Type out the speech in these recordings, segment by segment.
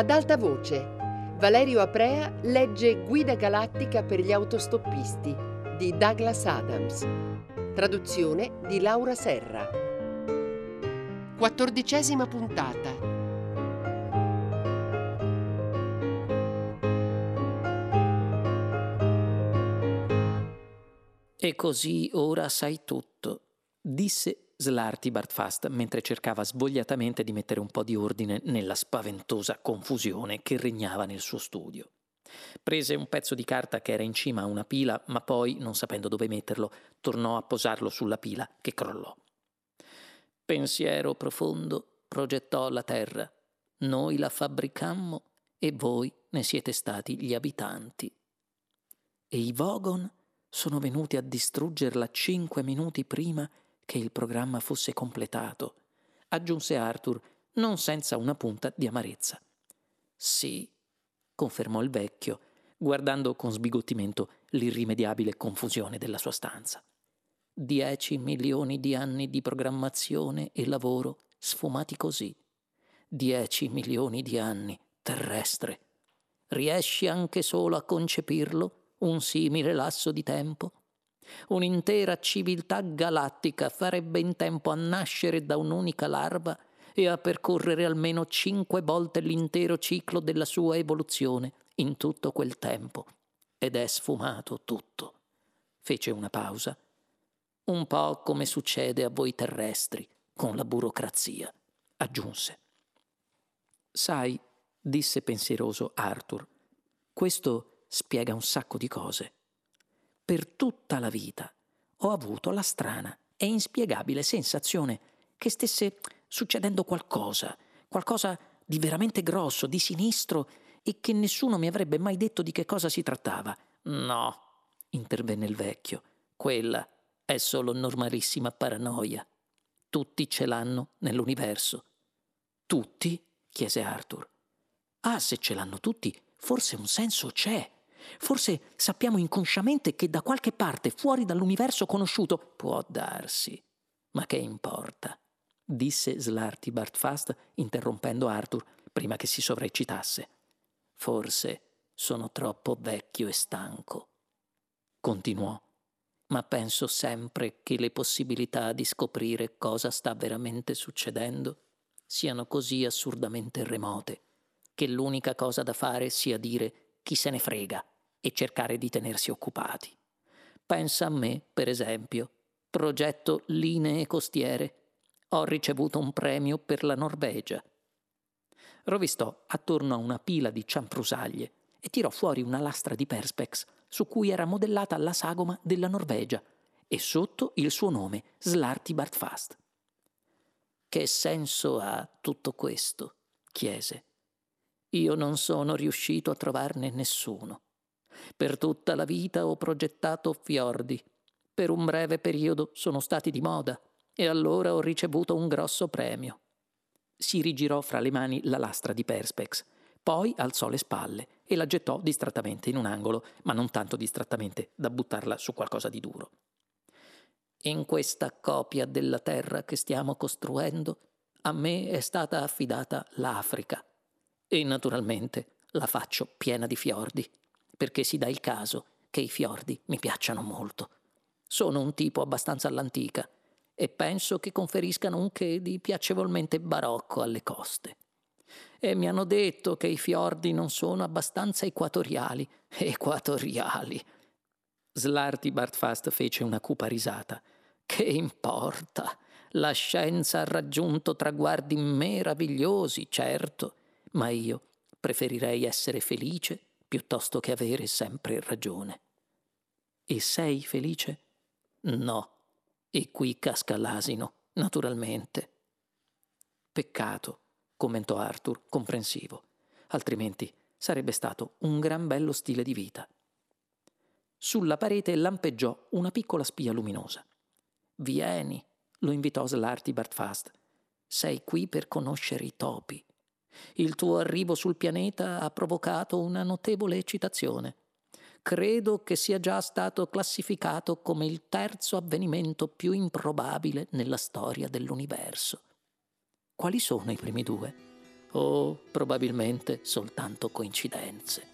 Ad alta voce, Valerio Aprea legge Guida galattica per gli autostoppisti di Douglas Adams. Traduzione di Laura Serra. Quattordicesima puntata. E così ora sai tutto, disse Slarty Bartfast mentre cercava svogliatamente di mettere un po' di ordine nella spaventosa confusione che regnava nel suo studio. Prese un pezzo di carta che era in cima a una pila, ma poi, non sapendo dove metterlo, tornò a posarlo sulla pila che crollò. Pensiero profondo progettò la terra. Noi la fabbricammo e voi ne siete stati gli abitanti. E i Vogon sono venuti a distruggerla cinque minuti prima che il programma fosse completato, aggiunse Arthur, non senza una punta di amarezza. Sì, confermò il vecchio, guardando con sbigottimento l'irrimediabile confusione della sua stanza. Dieci milioni di anni di programmazione e lavoro sfumati così. Dieci milioni di anni, terrestre. Riesci anche solo a concepirlo? un simile lasso di tempo? Un'intera civiltà galattica farebbe in tempo a nascere da un'unica larva e a percorrere almeno cinque volte l'intero ciclo della sua evoluzione in tutto quel tempo. Ed è sfumato tutto. Fece una pausa. Un po' come succede a voi terrestri, con la burocrazia, aggiunse. Sai, disse pensieroso Arthur, questo spiega un sacco di cose. Per tutta la vita ho avuto la strana e inspiegabile sensazione che stesse succedendo qualcosa, qualcosa di veramente grosso, di sinistro, e che nessuno mi avrebbe mai detto di che cosa si trattava. No, intervenne il vecchio, quella è solo normalissima paranoia. Tutti ce l'hanno nell'universo. Tutti? chiese Arthur. Ah, se ce l'hanno tutti, forse un senso c'è. Forse sappiamo inconsciamente che da qualche parte fuori dall'universo conosciuto può darsi. Ma che importa? disse Slarty Bartfast interrompendo Arthur prima che si sovraeccitasse. Forse sono troppo vecchio e stanco. Continuò, ma penso sempre che le possibilità di scoprire cosa sta veramente succedendo siano così assurdamente remote che l'unica cosa da fare sia dire chi se ne frega e cercare di tenersi occupati. Pensa a me, per esempio, progetto linee costiere. Ho ricevuto un premio per la Norvegia. Rovistò attorno a una pila di cianfrusaglie e tirò fuori una lastra di perspex su cui era modellata la sagoma della Norvegia e sotto il suo nome, Slarty Bartfast. Che senso ha tutto questo? chiese. Io non sono riuscito a trovarne nessuno. Per tutta la vita ho progettato fiordi. Per un breve periodo sono stati di moda e allora ho ricevuto un grosso premio. Si rigirò fra le mani la lastra di Perspex, poi alzò le spalle e la gettò distrattamente in un angolo, ma non tanto distrattamente da buttarla su qualcosa di duro. In questa copia della terra che stiamo costruendo, a me è stata affidata l'Africa e naturalmente la faccio piena di fiordi perché si dà il caso che i fiordi mi piacciono molto. Sono un tipo abbastanza all'antica e penso che conferiscano un che di piacevolmente barocco alle coste. E mi hanno detto che i fiordi non sono abbastanza equatoriali. Equatoriali. Slarty Bartfast fece una cupa risata. Che importa? La scienza ha raggiunto traguardi meravigliosi, certo, ma io preferirei essere felice piuttosto che avere sempre ragione. E sei felice? No. E qui casca l'asino, naturalmente. Peccato, commentò Arthur, comprensivo, altrimenti sarebbe stato un gran bello stile di vita. Sulla parete lampeggiò una piccola spia luminosa. Vieni, lo invitò Slarty Bartfast. Sei qui per conoscere i topi. Il tuo arrivo sul pianeta ha provocato una notevole eccitazione. Credo che sia già stato classificato come il terzo avvenimento più improbabile nella storia dell'universo. Quali sono i primi due? Oh, probabilmente soltanto coincidenze,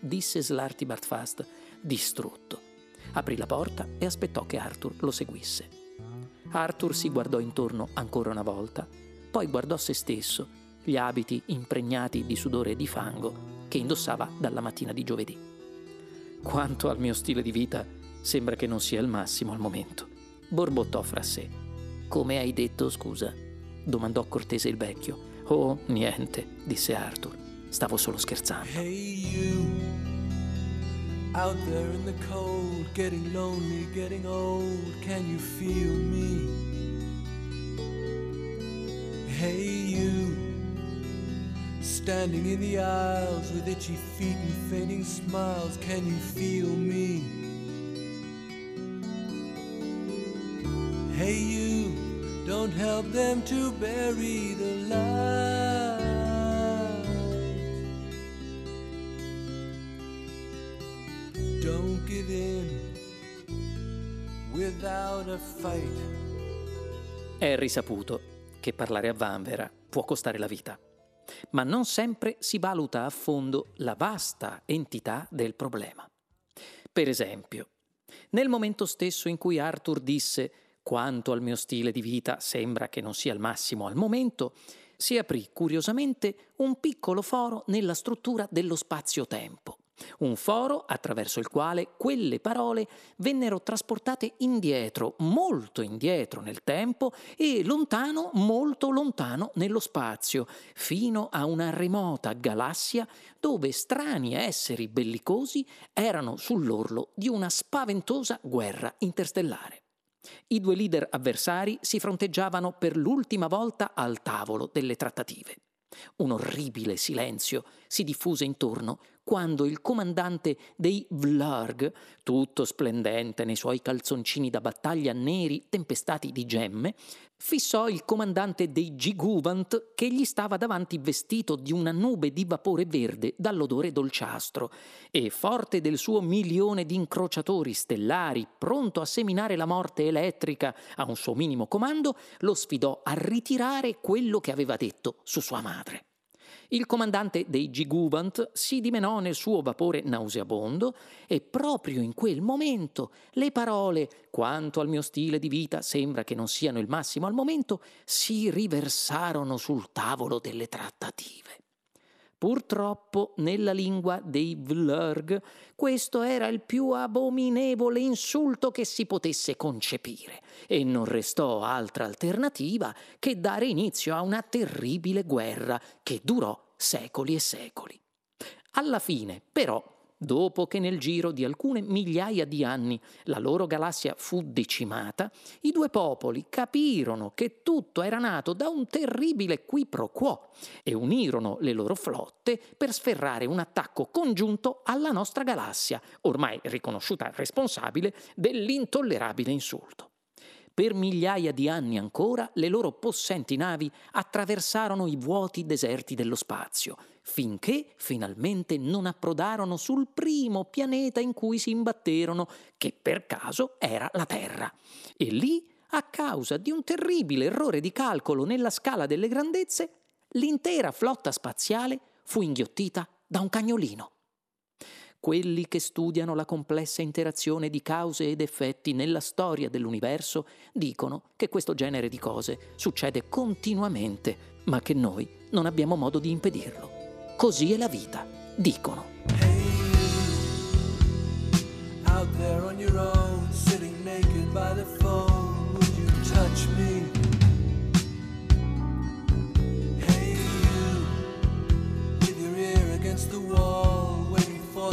disse Slarty Bartfast, distrutto. Aprì la porta e aspettò che Arthur lo seguisse. Arthur si guardò intorno ancora una volta, poi guardò se stesso, gli abiti impregnati di sudore e di fango che indossava dalla mattina di giovedì. Quanto al mio stile di vita, sembra che non sia il massimo al momento. Borbottò fra sé. Come hai detto, scusa? domandò cortese il vecchio. Oh, niente, disse Arthur. Stavo solo scherzando. Hey you, out there in the cold, getting lonely, getting old, can you feel me? Hey you, standing in the aisles with itchy feet and fainting smiles, can you feel me? Hey you, don't help them to bury the light. Don't give in without a fight. È risaputo che parlare a Vanvera può costare la vita, ma non sempre si valuta a fondo la vasta entità del problema. Per esempio, nel momento stesso in cui Arthur disse quanto al mio stile di vita sembra che non sia il massimo al momento, si aprì curiosamente un piccolo foro nella struttura dello spazio-tempo. Un foro attraverso il quale quelle parole vennero trasportate indietro, molto indietro nel tempo e lontano, molto lontano nello spazio, fino a una remota galassia dove strani esseri bellicosi erano sull'orlo di una spaventosa guerra interstellare. I due leader avversari si fronteggiavano per l'ultima volta al tavolo delle trattative. Un orribile silenzio si diffuse intorno quando il comandante dei Vlarg, tutto splendente nei suoi calzoncini da battaglia neri tempestati di gemme, fissò il comandante dei Giguvant che gli stava davanti vestito di una nube di vapore verde dall'odore dolciastro e, forte del suo milione di incrociatori stellari pronto a seminare la morte elettrica a un suo minimo comando, lo sfidò a ritirare quello che aveva detto su sua madre. Il comandante dei Giguvant si dimenò nel suo vapore nauseabondo e proprio in quel momento le parole quanto al mio stile di vita sembra che non siano il massimo al momento si riversarono sul tavolo delle trattative. Purtroppo nella lingua dei Vlurg questo era il più abominevole insulto che si potesse concepire e non restò altra alternativa che dare inizio a una terribile guerra che durò secoli e secoli. Alla fine, però, dopo che nel giro di alcune migliaia di anni la loro galassia fu decimata, i due popoli capirono che tutto era nato da un terribile qui pro quo e unirono le loro flotte per sferrare un attacco congiunto alla nostra galassia, ormai riconosciuta responsabile dell'intollerabile insulto. Per migliaia di anni ancora le loro possenti navi attraversarono i vuoti deserti dello spazio, finché finalmente non approdarono sul primo pianeta in cui si imbatterono, che per caso era la Terra. E lì, a causa di un terribile errore di calcolo nella scala delle grandezze, l'intera flotta spaziale fu inghiottita da un cagnolino quelli che studiano la complessa interazione di cause ed effetti nella storia dell'universo dicono che questo genere di cose succede continuamente, ma che noi non abbiamo modo di impedirlo. Così è la vita, dicono. Hey, against the wall.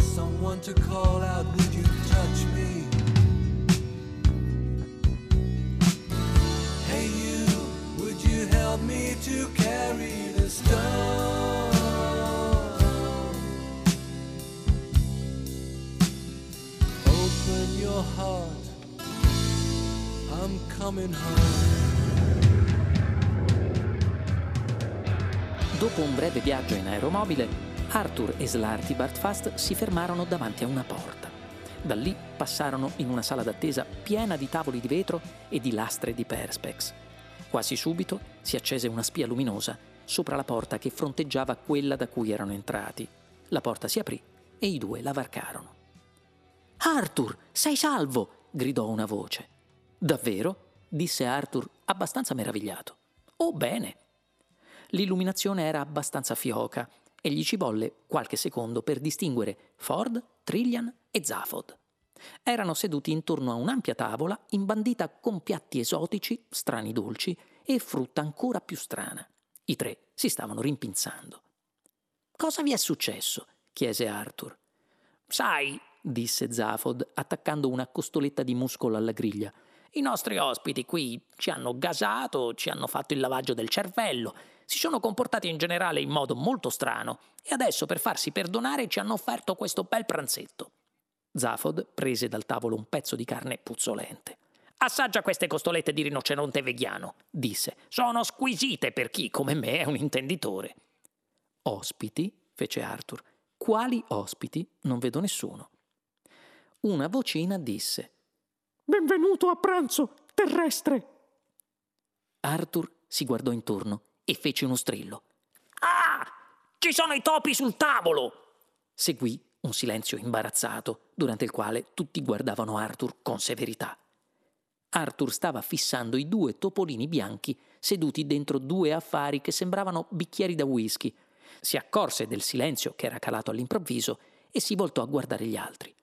someone to call out, would you touch me? Hey you, would you help me to carry the stone? Coming home. Dopo un breve viaggio in aeromobile, Arthur e Slarty Bartfast si fermarono davanti a una porta. Da lì passarono in una sala d'attesa piena di tavoli di vetro e di lastre di perspex. Quasi subito si accese una spia luminosa sopra la porta che fronteggiava quella da cui erano entrati. La porta si aprì e i due la varcarono. Arthur, sei salvo! gridò una voce. Davvero? Disse Arthur, abbastanza meravigliato. Oh, bene. L'illuminazione era abbastanza fioca e gli ci volle qualche secondo per distinguere Ford, Trillian e Zaphod. Erano seduti intorno a un'ampia tavola imbandita con piatti esotici, strani dolci e frutta ancora più strana. I tre si stavano rimpinzando. Cosa vi è successo? chiese Arthur. Sai, disse Zaphod, attaccando una costoletta di muscolo alla griglia. I nostri ospiti qui ci hanno gasato, ci hanno fatto il lavaggio del cervello, si sono comportati in generale in modo molto strano e adesso per farsi perdonare ci hanno offerto questo bel pranzetto. Zaphod prese dal tavolo un pezzo di carne puzzolente. Assaggia queste costolette di rinoceronte vegano, disse. Sono squisite per chi, come me, è un intenditore. Ospiti? fece Arthur. Quali ospiti? Non vedo nessuno. Una vocina disse. Benvenuto a pranzo, terrestre. Arthur si guardò intorno e fece uno strillo. Ah! Ci sono i topi sul tavolo! Seguì un silenzio imbarazzato, durante il quale tutti guardavano Arthur con severità. Arthur stava fissando i due topolini bianchi seduti dentro due affari che sembravano bicchieri da whisky. Si accorse del silenzio che era calato all'improvviso e si voltò a guardare gli altri.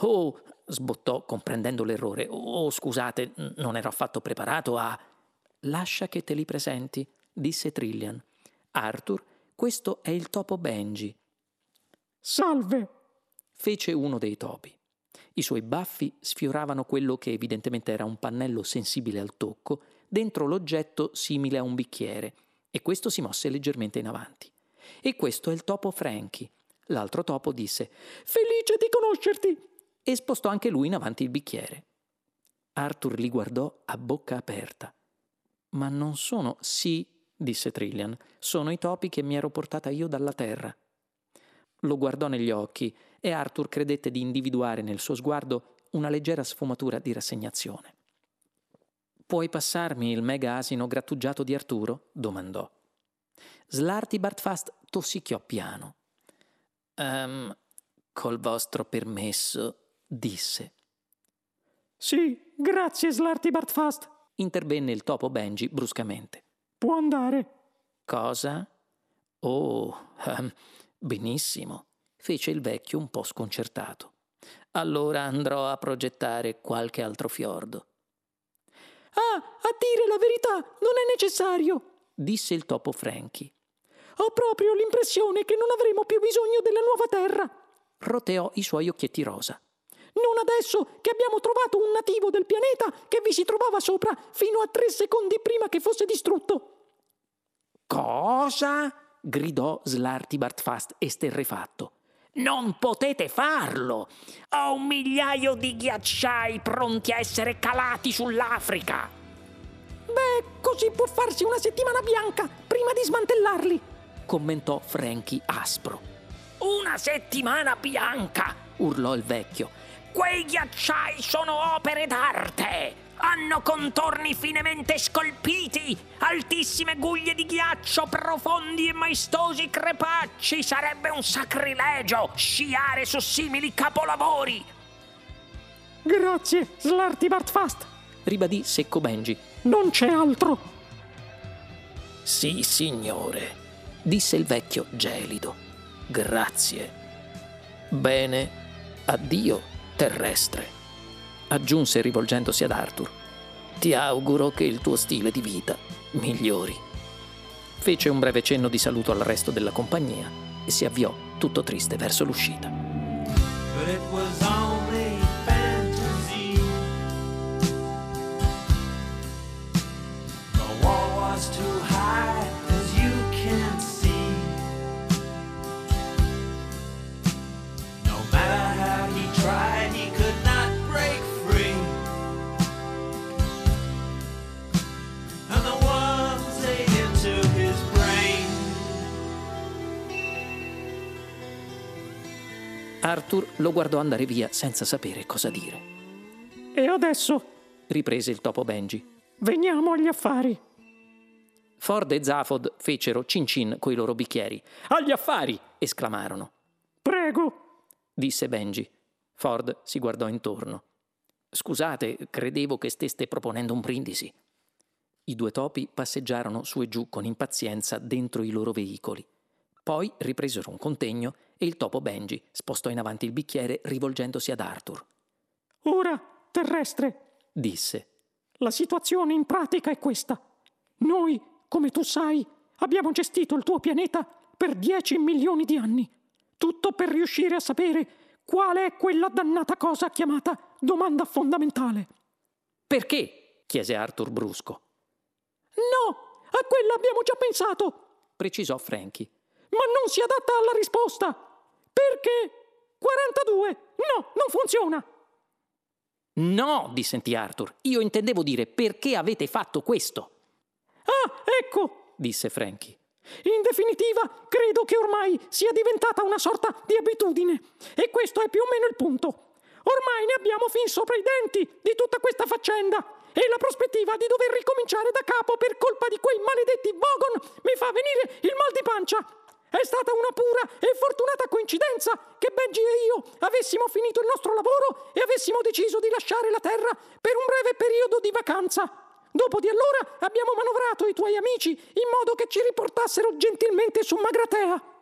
Oh, sbottò comprendendo l'errore. Oh, scusate, non ero affatto preparato a. Lascia che te li presenti, disse Trillian. Arthur, questo è il topo Benji. Salve, fece uno dei topi. I suoi baffi sfioravano quello che evidentemente era un pannello sensibile al tocco, dentro l'oggetto simile a un bicchiere, e questo si mosse leggermente in avanti. E questo è il topo Frankie. L'altro topo disse Felice di conoscerti! E spostò anche lui in avanti il bicchiere. Arthur li guardò a bocca aperta. Ma non sono, sì, disse Trillian, sono i topi che mi ero portata io dalla terra. Lo guardò negli occhi e Arthur credette di individuare nel suo sguardo una leggera sfumatura di rassegnazione. Puoi passarmi il mega asino grattugiato di Arturo? domandò. Slarty Bartfast tossicchiò piano. Um, col vostro permesso, disse. Sì, grazie Slarty Bartfast, intervenne il topo Benji bruscamente. Può andare. Cosa? Oh, um, benissimo, fece il vecchio un po' sconcertato. Allora andrò a progettare qualche altro fiordo. Ah, a dire la verità, non è necessario, disse il topo Frankie. Ho proprio l'impressione che non avremo più bisogno della nuova terra. Roteò i suoi occhietti rosa. Non adesso che abbiamo trovato un nativo del pianeta che vi si trovava sopra fino a tre secondi prima che fosse distrutto. Cosa? gridò Slarty Bartfast esterrefatto. Non potete farlo! Ho un migliaio di ghiacciai pronti a essere calati sull'Africa! Beh, così può farsi una settimana bianca prima di smantellarli, commentò Frankie aspro. Una settimana bianca! urlò il vecchio. Quei ghiacciai sono opere d'arte! Hanno contorni finemente scolpiti, altissime guglie di ghiaccio, profondi e maestosi crepacci. Sarebbe un sacrilegio sciare su simili capolavori. Grazie, Slarty Bartfast, ribadì secco Benji. Non c'è altro. Sì, signore, disse il vecchio gelido. Grazie. Bene, addio terrestre. Aggiunse rivolgendosi ad Arthur. Ti auguro che il tuo stile di vita migliori. Fece un breve cenno di saluto al resto della compagnia e si avviò tutto triste verso l'uscita. Arthur lo guardò andare via senza sapere cosa dire. E adesso? riprese il topo Benji. Veniamo agli affari. Ford e Zafod fecero cin cin coi loro bicchieri. Agli affari! esclamarono. Prego, disse Benji. Ford si guardò intorno. Scusate, credevo che steste proponendo un brindisi. I due topi passeggiarono su e giù con impazienza dentro i loro veicoli. Poi ripresero un contegno e il topo Benji spostò in avanti il bicchiere rivolgendosi ad Arthur. Ora, terrestre, disse. La situazione in pratica è questa. Noi, come tu sai, abbiamo gestito il tuo pianeta per 10 milioni di anni. Tutto per riuscire a sapere quale è quella dannata cosa chiamata domanda fondamentale. Perché? chiese Arthur brusco. No, a quella abbiamo già pensato, precisò Frankie. Ma non si adatta alla risposta. Perché? 42. No, non funziona. No, dissentì Arthur. Io intendevo dire perché avete fatto questo. Ah, ecco, disse Frankie. In definitiva, credo che ormai sia diventata una sorta di abitudine. E questo è più o meno il punto. Ormai ne abbiamo fin sopra i denti di tutta questa faccenda e la prospettiva di dover ricominciare da capo per colpa di quei maledetti Vogon mi fa venire il mal di pancia. È stata una pura e fortunata coincidenza che Benji e io avessimo finito il nostro lavoro e avessimo deciso di lasciare la Terra per un breve periodo di vacanza. Dopo di allora abbiamo manovrato i tuoi amici in modo che ci riportassero gentilmente su Magratea.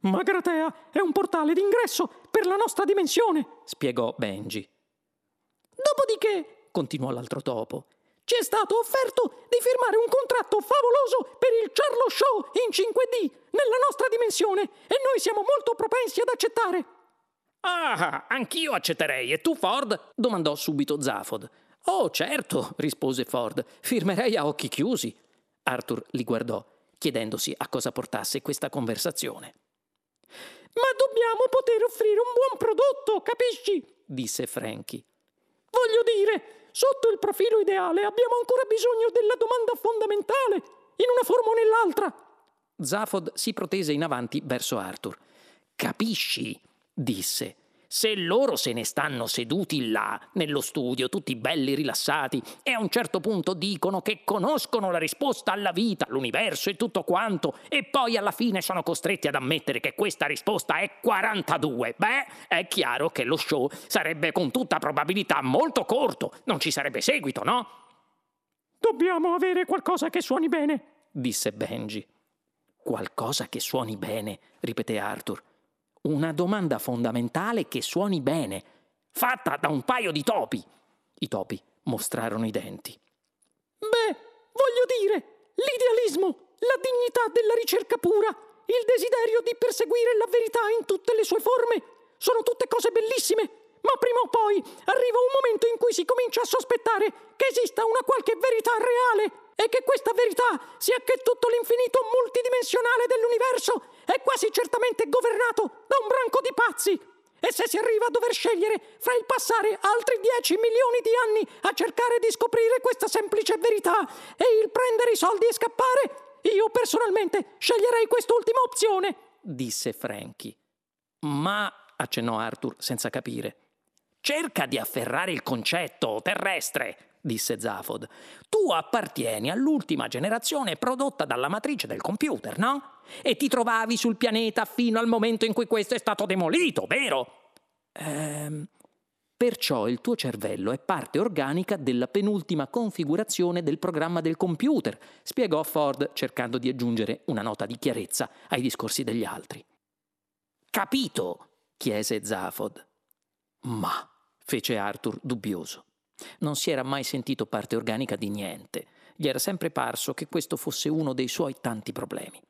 Magratea è un portale d'ingresso per la nostra dimensione, spiegò Benji. Dopodiché, continuò l'altro topo, ci è stato offerto di firmare un contratto favoloso per il Charlo Show in 5D nella nostra dimensione e noi siamo molto propensi ad accettare. Ah, anch'io accetterei. E tu, Ford? domandò subito Zafod. Oh, certo, rispose Ford. Firmerei a occhi chiusi. Arthur li guardò, chiedendosi a cosa portasse questa conversazione. Ma dobbiamo poter offrire un buon prodotto, capisci? disse Frankie. Voglio dire, sotto il profilo ideale abbiamo ancora bisogno della domanda fondamentale, in una forma o nell'altra. Zafod si protese in avanti verso Arthur. Capisci? disse se loro se ne stanno seduti là, nello studio, tutti belli rilassati, e a un certo punto dicono che conoscono la risposta alla vita, all'universo e tutto quanto, e poi alla fine sono costretti ad ammettere che questa risposta è 42, beh, è chiaro che lo show sarebbe con tutta probabilità molto corto, non ci sarebbe seguito, no? Dobbiamo avere qualcosa che suoni bene, disse Benji. Qualcosa che suoni bene, ripeté Arthur una domanda fondamentale che suoni bene, fatta da un paio di topi. I topi mostrarono i denti. Beh, voglio dire, l'idealismo, la dignità della ricerca pura, il desiderio di perseguire la verità in tutte le sue forme, sono tutte cose bellissime, ma prima o poi arriva un momento in cui si comincia a sospettare che esista una qualche verità reale e che questa verità sia che tutto l'infinito multidimensionale dell'universo è quasi certamente governato da un branco di pazzi. E se si arriva a dover scegliere fra il passare altri 10 milioni di anni a cercare di scoprire questa semplice verità e il prendere i soldi e scappare, io personalmente sceglierei quest'ultima opzione, disse Frankie. Ma, accennò Arthur senza capire, cerca di afferrare il concetto terrestre disse Zafod. Tu appartieni all'ultima generazione prodotta dalla matrice del computer, no? E ti trovavi sul pianeta fino al momento in cui questo è stato demolito, vero? Ehm. Perciò il tuo cervello è parte organica della penultima configurazione del programma del computer, spiegò Ford cercando di aggiungere una nota di chiarezza ai discorsi degli altri. Capito? chiese Zafod. Ma, fece Arthur dubbioso. Non si era mai sentito parte organica di niente. Gli era sempre parso che questo fosse uno dei suoi tanti problemi.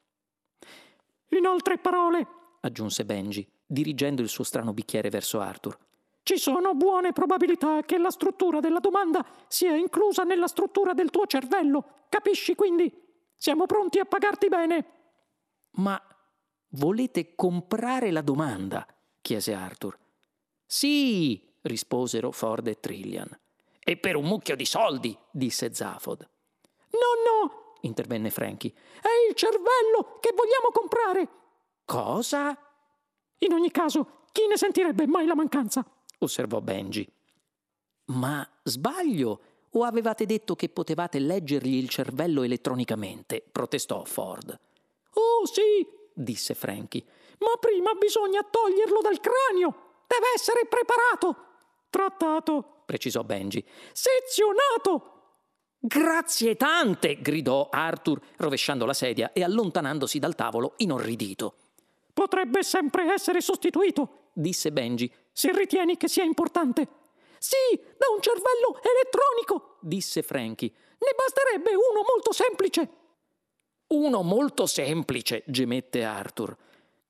In altre parole, aggiunse Benji, dirigendo il suo strano bicchiere verso Arthur, ci sono buone probabilità che la struttura della domanda sia inclusa nella struttura del tuo cervello. Capisci quindi? Siamo pronti a pagarti bene. Ma volete comprare la domanda? chiese Arthur. Sì, risposero Ford e Trillian. E per un mucchio di soldi, disse Zafod. No, no, intervenne Frankie. È il cervello che vogliamo comprare. Cosa? In ogni caso, chi ne sentirebbe mai la mancanza? osservò Benji. Ma sbaglio. O avevate detto che potevate leggergli il cervello elettronicamente? protestò Ford. Oh sì, disse Frankie, ma prima bisogna toglierlo dal cranio. Deve essere preparato. Trattato, precisò Benji. Sezionato. Grazie tante! gridò Arthur, rovesciando la sedia e allontanandosi dal tavolo inorridito. Potrebbe sempre essere sostituito, disse Benji, se ritieni che sia importante. Sì, da un cervello elettronico, disse Frankie. Ne basterebbe uno molto semplice. Uno molto semplice, gemette Arthur.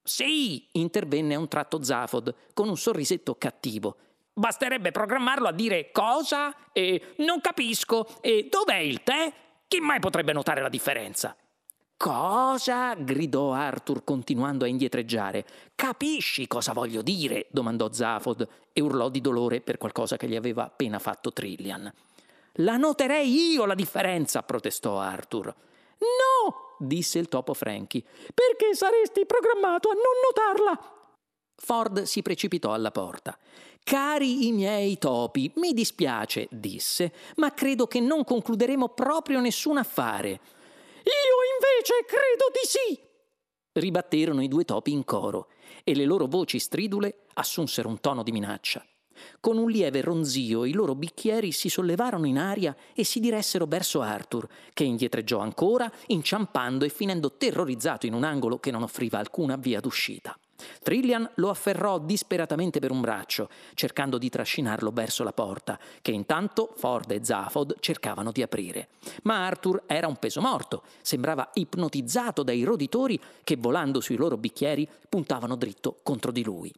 Sì, intervenne a un tratto Zafod, con un sorrisetto cattivo. Basterebbe programmarlo a dire cosa e non capisco e dov'è il tè? Chi mai potrebbe notare la differenza? Cosa? gridò Arthur continuando a indietreggiare. Capisci cosa voglio dire? domandò Zafod e urlò di dolore per qualcosa che gli aveva appena fatto Trillian. La noterei io la differenza, protestò Arthur. No, disse il topo Frankie, perché saresti programmato a non notarla. Ford si precipitò alla porta. Cari i miei topi, mi dispiace, disse, ma credo che non concluderemo proprio nessun affare. Io invece credo di sì! Ribatterono i due topi in coro e le loro voci stridule assunsero un tono di minaccia. Con un lieve ronzio i loro bicchieri si sollevarono in aria e si diressero verso Arthur, che indietreggiò ancora, inciampando e finendo terrorizzato in un angolo che non offriva alcuna via d'uscita. Trillian lo afferrò disperatamente per un braccio, cercando di trascinarlo verso la porta, che intanto Ford e Zafod cercavano di aprire. Ma Arthur era un peso morto, sembrava ipnotizzato dai roditori che volando sui loro bicchieri puntavano dritto contro di lui.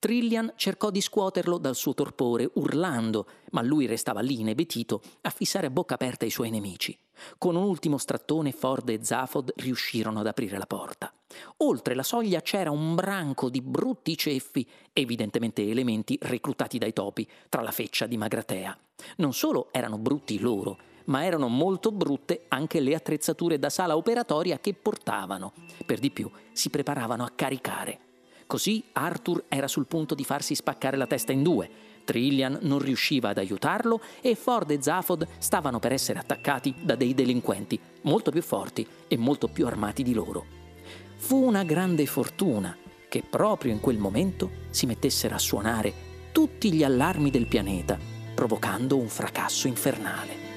Trillian cercò di scuoterlo dal suo torpore, urlando, ma lui restava lì inebetito a fissare a bocca aperta i suoi nemici. Con un ultimo strattone Ford e Zafod riuscirono ad aprire la porta. Oltre la soglia c'era un branco di brutti ceffi, evidentemente elementi reclutati dai topi, tra la feccia di Magratea. Non solo erano brutti loro, ma erano molto brutte anche le attrezzature da sala operatoria che portavano. Per di più si preparavano a caricare. Così Arthur era sul punto di farsi spaccare la testa in due. Trillian non riusciva ad aiutarlo e Ford e Zafod stavano per essere attaccati da dei delinquenti molto più forti e molto più armati di loro. Fu una grande fortuna che proprio in quel momento si mettessero a suonare tutti gli allarmi del pianeta, provocando un fracasso infernale.